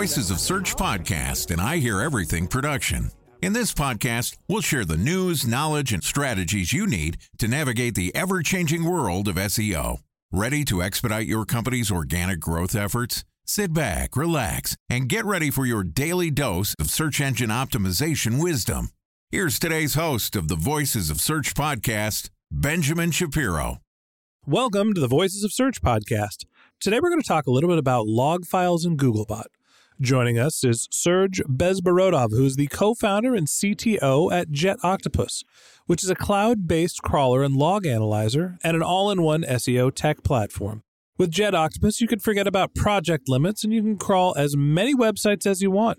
Voices of Search podcast and I Hear Everything production. In this podcast, we'll share the news, knowledge, and strategies you need to navigate the ever changing world of SEO. Ready to expedite your company's organic growth efforts? Sit back, relax, and get ready for your daily dose of search engine optimization wisdom. Here's today's host of the Voices of Search podcast, Benjamin Shapiro. Welcome to the Voices of Search podcast. Today we're going to talk a little bit about log files in Googlebot. Joining us is Serge Bezborodov, who's the co-founder and CTO at Jet Octopus, which is a cloud-based crawler and log analyzer and an all-in-one SEO tech platform. With Jet Octopus, you can forget about project limits and you can crawl as many websites as you want.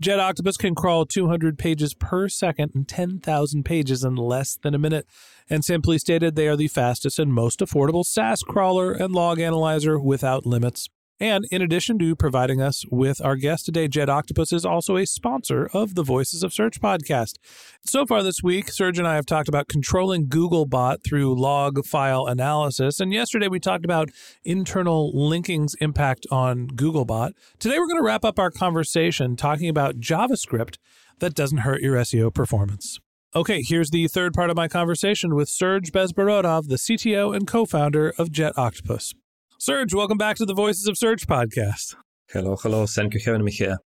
Jet Octopus can crawl 200 pages per second and 10,000 pages in less than a minute. And simply stated, they are the fastest and most affordable SaaS crawler and log analyzer without limits. And in addition to providing us with our guest today, Jet Octopus is also a sponsor of the Voices of Search podcast. So far this week, Serge and I have talked about controlling Googlebot through log file analysis. And yesterday we talked about internal linking's impact on Googlebot. Today we're going to wrap up our conversation talking about JavaScript that doesn't hurt your SEO performance. Okay, here's the third part of my conversation with Serge Bezborodov, the CTO and co-founder of Jet Octopus. Serge, welcome back to the Voices of Search podcast. Hello, hello. Thank you for having me here.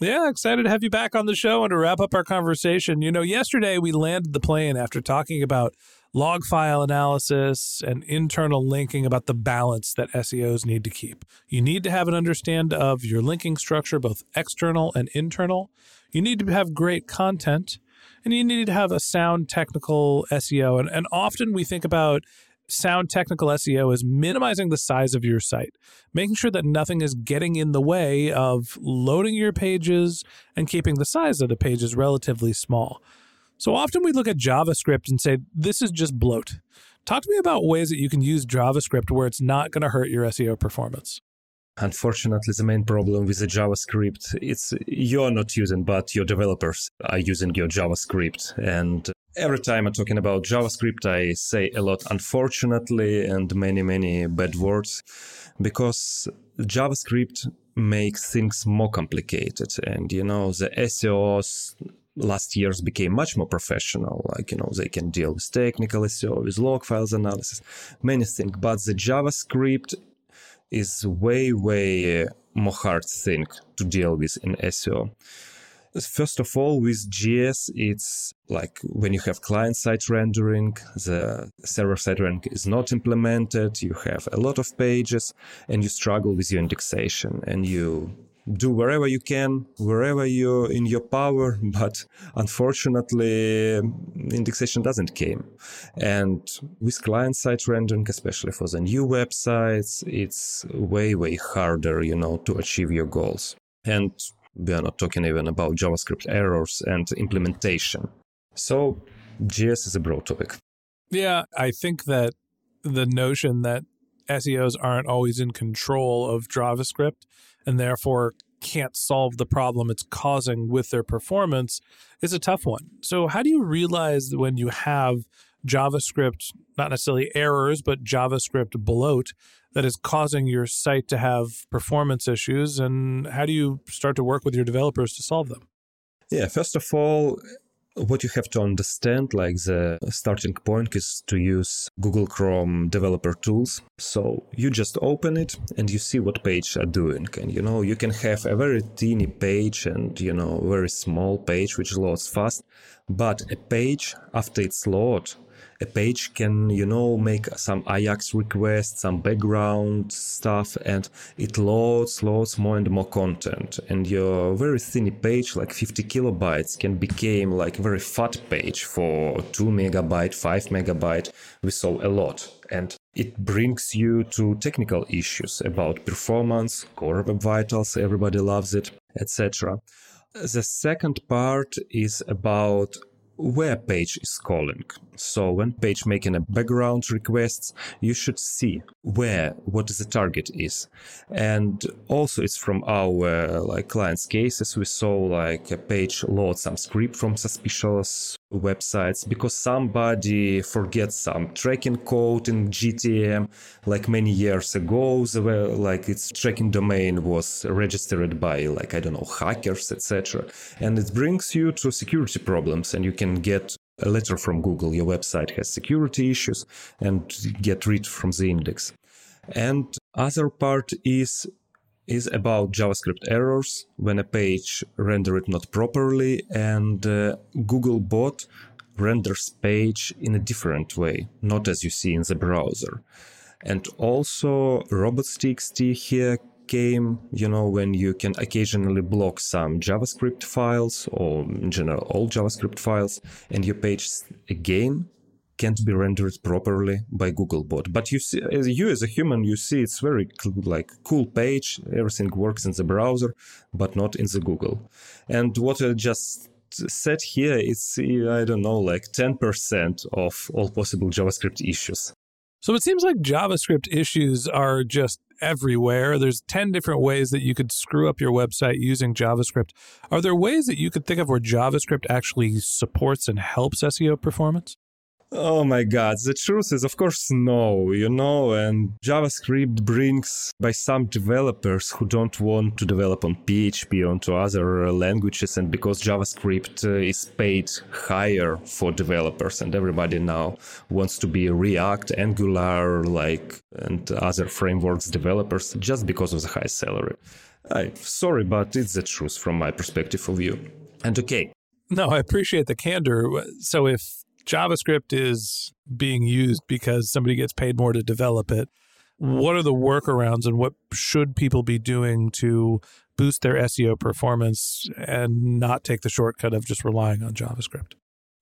Yeah, excited to have you back on the show and to wrap up our conversation. You know, yesterday we landed the plane after talking about log file analysis and internal linking about the balance that SEOs need to keep. You need to have an understand of your linking structure, both external and internal. You need to have great content and you need to have a sound technical SEO. And, and often we think about sound technical SEO is minimizing the size of your site, making sure that nothing is getting in the way of loading your pages and keeping the size of the pages relatively small. So often we look at JavaScript and say, this is just bloat. Talk to me about ways that you can use JavaScript where it's not going to hurt your SEO performance. Unfortunately, the main problem with the JavaScript it's you're not using, but your developers are using your JavaScript. And every time I'm talking about JavaScript, I say a lot unfortunately and many, many bad words because JavaScript makes things more complicated. And you know, the SEOs last years became much more professional. Like, you know, they can deal with technical SEO, with log files analysis, many things. But the JavaScript is way, way uh, more hard thing to deal with in SEO. First of all, with JS, it's like when you have client side rendering, the server side rendering is not implemented, you have a lot of pages, and you struggle with your indexation, and you do wherever you can, wherever you're in your power, but unfortunately, indexation doesn't came. And with client side rendering, especially for the new websites, it's way, way harder, you know, to achieve your goals. And we are not talking even about JavaScript errors and implementation. So JS is a broad topic. Yeah, I think that the notion that SEOs aren't always in control of JavaScript and therefore can't solve the problem it's causing with their performance is a tough one. So, how do you realize when you have JavaScript, not necessarily errors, but JavaScript bloat that is causing your site to have performance issues? And how do you start to work with your developers to solve them? Yeah, first of all, what you have to understand, like the starting point is to use Google Chrome developer tools. So you just open it and you see what page are doing. And you know, you can have a very teeny page and you know, very small page which loads fast. But a page after it's load, a page can, you know, make some Ajax requests, some background stuff, and it loads, loads more and more content. And your very thin page, like 50 kilobytes, can become like a very fat page for 2 megabyte, 5 megabyte. We saw a lot. And it brings you to technical issues about performance, core web vitals, everybody loves it, etc. The second part is about where page is calling. So when page making a background requests, you should see where what the target is. And also it's from our like clients cases we saw like a page load some script from suspicious websites because somebody forgets some tracking code in GTM like many years ago the like its tracking domain was registered by like I don't know hackers etc and it brings you to security problems and you can get a letter from Google. Your website has security issues and get rid from the index. And other part is is about JavaScript errors when a page rendered not properly and uh, Googlebot renders page in a different way, not as you see in the browser. And also robots.txt here came, you know, when you can occasionally block some JavaScript files or in general all JavaScript files and your page again can't be rendered properly by Googlebot. But you see, as you as a human, you see it's very like cool page. Everything works in the browser, but not in the Google. And what I just said here, it's I don't know, like ten percent of all possible JavaScript issues. So it seems like JavaScript issues are just everywhere. There's 10 different ways that you could screw up your website using JavaScript. Are there ways that you could think of where JavaScript actually supports and helps SEO performance? Oh my god, the truth is, of course, no, you know, and JavaScript brings by some developers who don't want to develop on PHP onto other languages, and because JavaScript uh, is paid higher for developers, and everybody now wants to be React, Angular, like, and other frameworks developers just because of the high salary. I sorry, but it's the truth from my perspective of view. And okay. No, I appreciate the candor. So if JavaScript is being used because somebody gets paid more to develop it. What are the workarounds and what should people be doing to boost their SEO performance and not take the shortcut of just relying on JavaScript?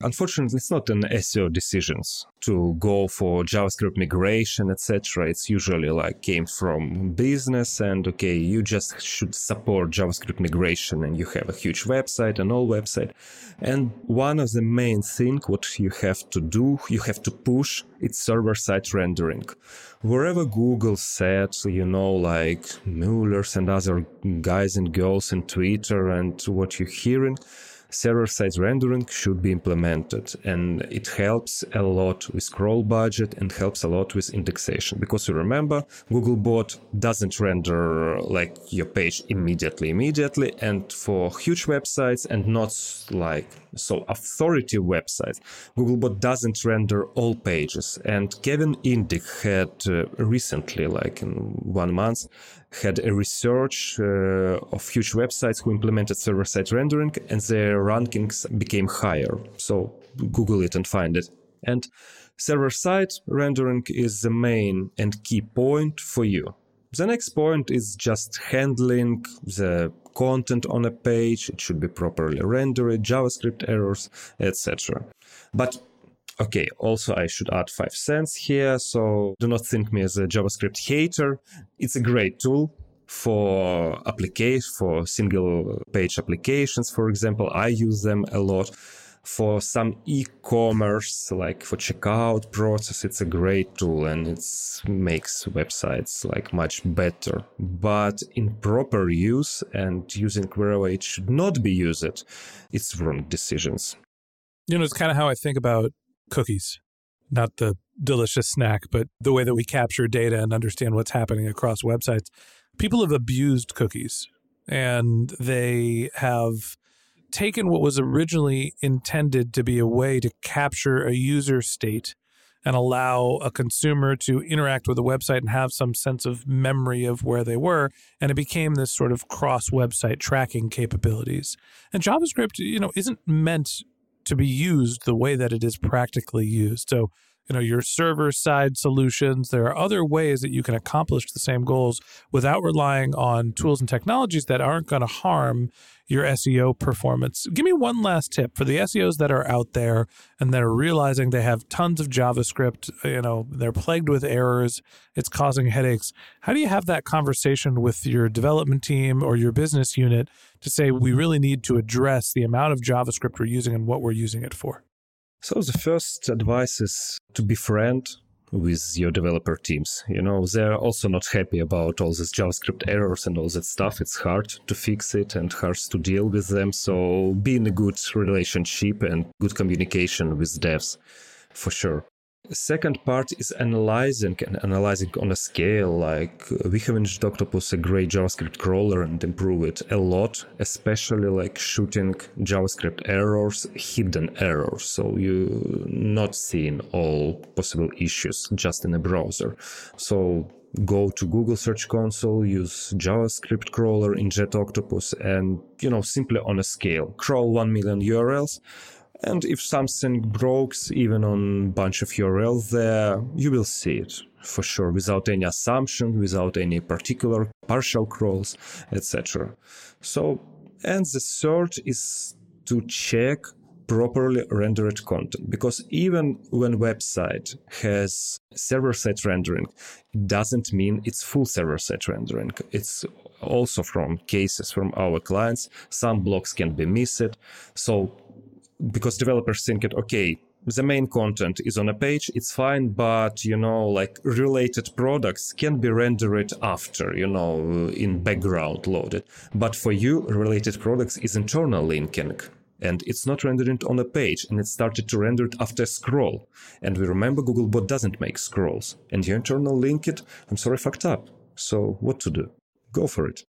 Unfortunately, it's not an SEO decisions to go for JavaScript migration, etc. It's usually like came from business and okay, you just should support JavaScript migration and you have a huge website, and all website. And one of the main thing what you have to do, you have to push it's server-side rendering. Wherever Google said, you know, like Mueller's and other guys and girls in Twitter and what you're hearing, server-side rendering should be implemented and it helps a lot with crawl budget and helps a lot with indexation. Because you remember googlebot doesn't render like your page immediately immediately and for huge websites and not like so authority websites googlebot doesn't render all pages and kevin indig had uh, recently like in one month had a research uh, of huge websites who implemented server-side rendering and their rankings became higher. So Google it and find it. And server-side rendering is the main and key point for you. The next point is just handling the content on a page. It should be properly rendered, JavaScript errors, etc. But Okay, also I should add five cents here, so do not think me as a JavaScript hater. It's a great tool for application for single page applications, for example. I use them a lot. For some e-commerce, like for checkout process, it's a great tool and it makes websites like much better. But in proper use and using wherever it should not be used, it's wrong decisions. You know, it's kind of how I think about cookies, not the delicious snack, but the way that we capture data and understand what's happening across websites. People have abused cookies and they have taken what was originally intended to be a way to capture a user state and allow a consumer to interact with a website and have some sense of memory of where they were and it became this sort of cross website tracking capabilities and javascript you know isn't meant to be used the way that it is practically used. So, you know, your server side solutions, there are other ways that you can accomplish the same goals without relying on tools and technologies that aren't going to harm your SEO performance. Give me one last tip for the SEOs that are out there and that are realizing they have tons of JavaScript, you know, they're plagued with errors, it's causing headaches. How do you have that conversation with your development team or your business unit to say we really need to address the amount of JavaScript we're using and what we're using it for? So the first advice is to befriend with your developer teams. You know, they're also not happy about all these JavaScript errors and all that stuff. It's hard to fix it and hard to deal with them. So be in a good relationship and good communication with devs for sure. Second part is analyzing and analyzing on a scale. Like we have in Octopus a great JavaScript crawler and improve it a lot, especially like shooting JavaScript errors, hidden errors. So you not seeing all possible issues just in a browser. So go to Google Search Console, use JavaScript crawler in jet octopus and you know simply on a scale, crawl one million URLs and if something breaks, even on bunch of URLs there, you will see it for sure, without any assumption, without any particular partial crawls, etc. So, and the third is to check properly rendered content because even when website has server-side rendering it doesn't mean it's full server-side rendering. It's also from cases from our clients. Some blocks can be missed. So because developers think it okay the main content is on a page it's fine but you know like related products can be rendered after you know in background loaded. But for you related products is internal linking and it's not rendered on a page and it started to render it after scroll. And we remember googlebot doesn't make scrolls and your internal link it. I'm sorry fucked up. So what to do? Go for it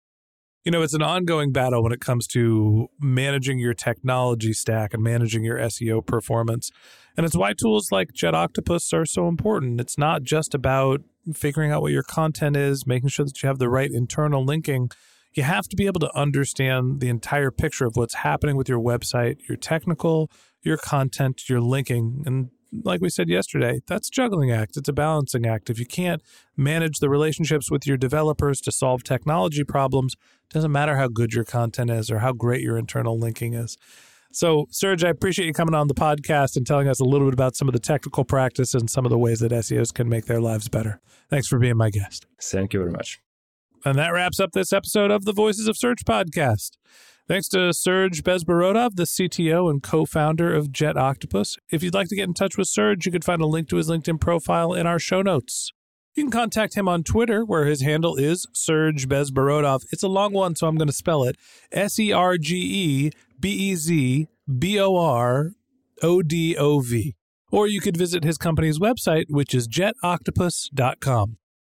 you know, it's an ongoing battle when it comes to managing your technology stack and managing your SEO performance. And it's why tools like Jet Octopus are so important. It's not just about figuring out what your content is, making sure that you have the right internal linking. You have to be able to understand the entire picture of what's happening with your website, your technical, your content, your linking. And like we said yesterday, that's juggling act. It's a balancing act. If you can't manage the relationships with your developers to solve technology problems, doesn't matter how good your content is or how great your internal linking is. So, Serge, I appreciate you coming on the podcast and telling us a little bit about some of the technical practice and some of the ways that SEOs can make their lives better. Thanks for being my guest. Thank you very much. And that wraps up this episode of the Voices of Search podcast. Thanks to Serge Bezborodov, the CTO and co founder of Jet Octopus. If you'd like to get in touch with Serge, you can find a link to his LinkedIn profile in our show notes. You can contact him on Twitter, where his handle is Serge Bezborodov. It's a long one, so I'm going to spell it S E R G E B E Z B O R O D O V. Or you could visit his company's website, which is jetoctopus.com.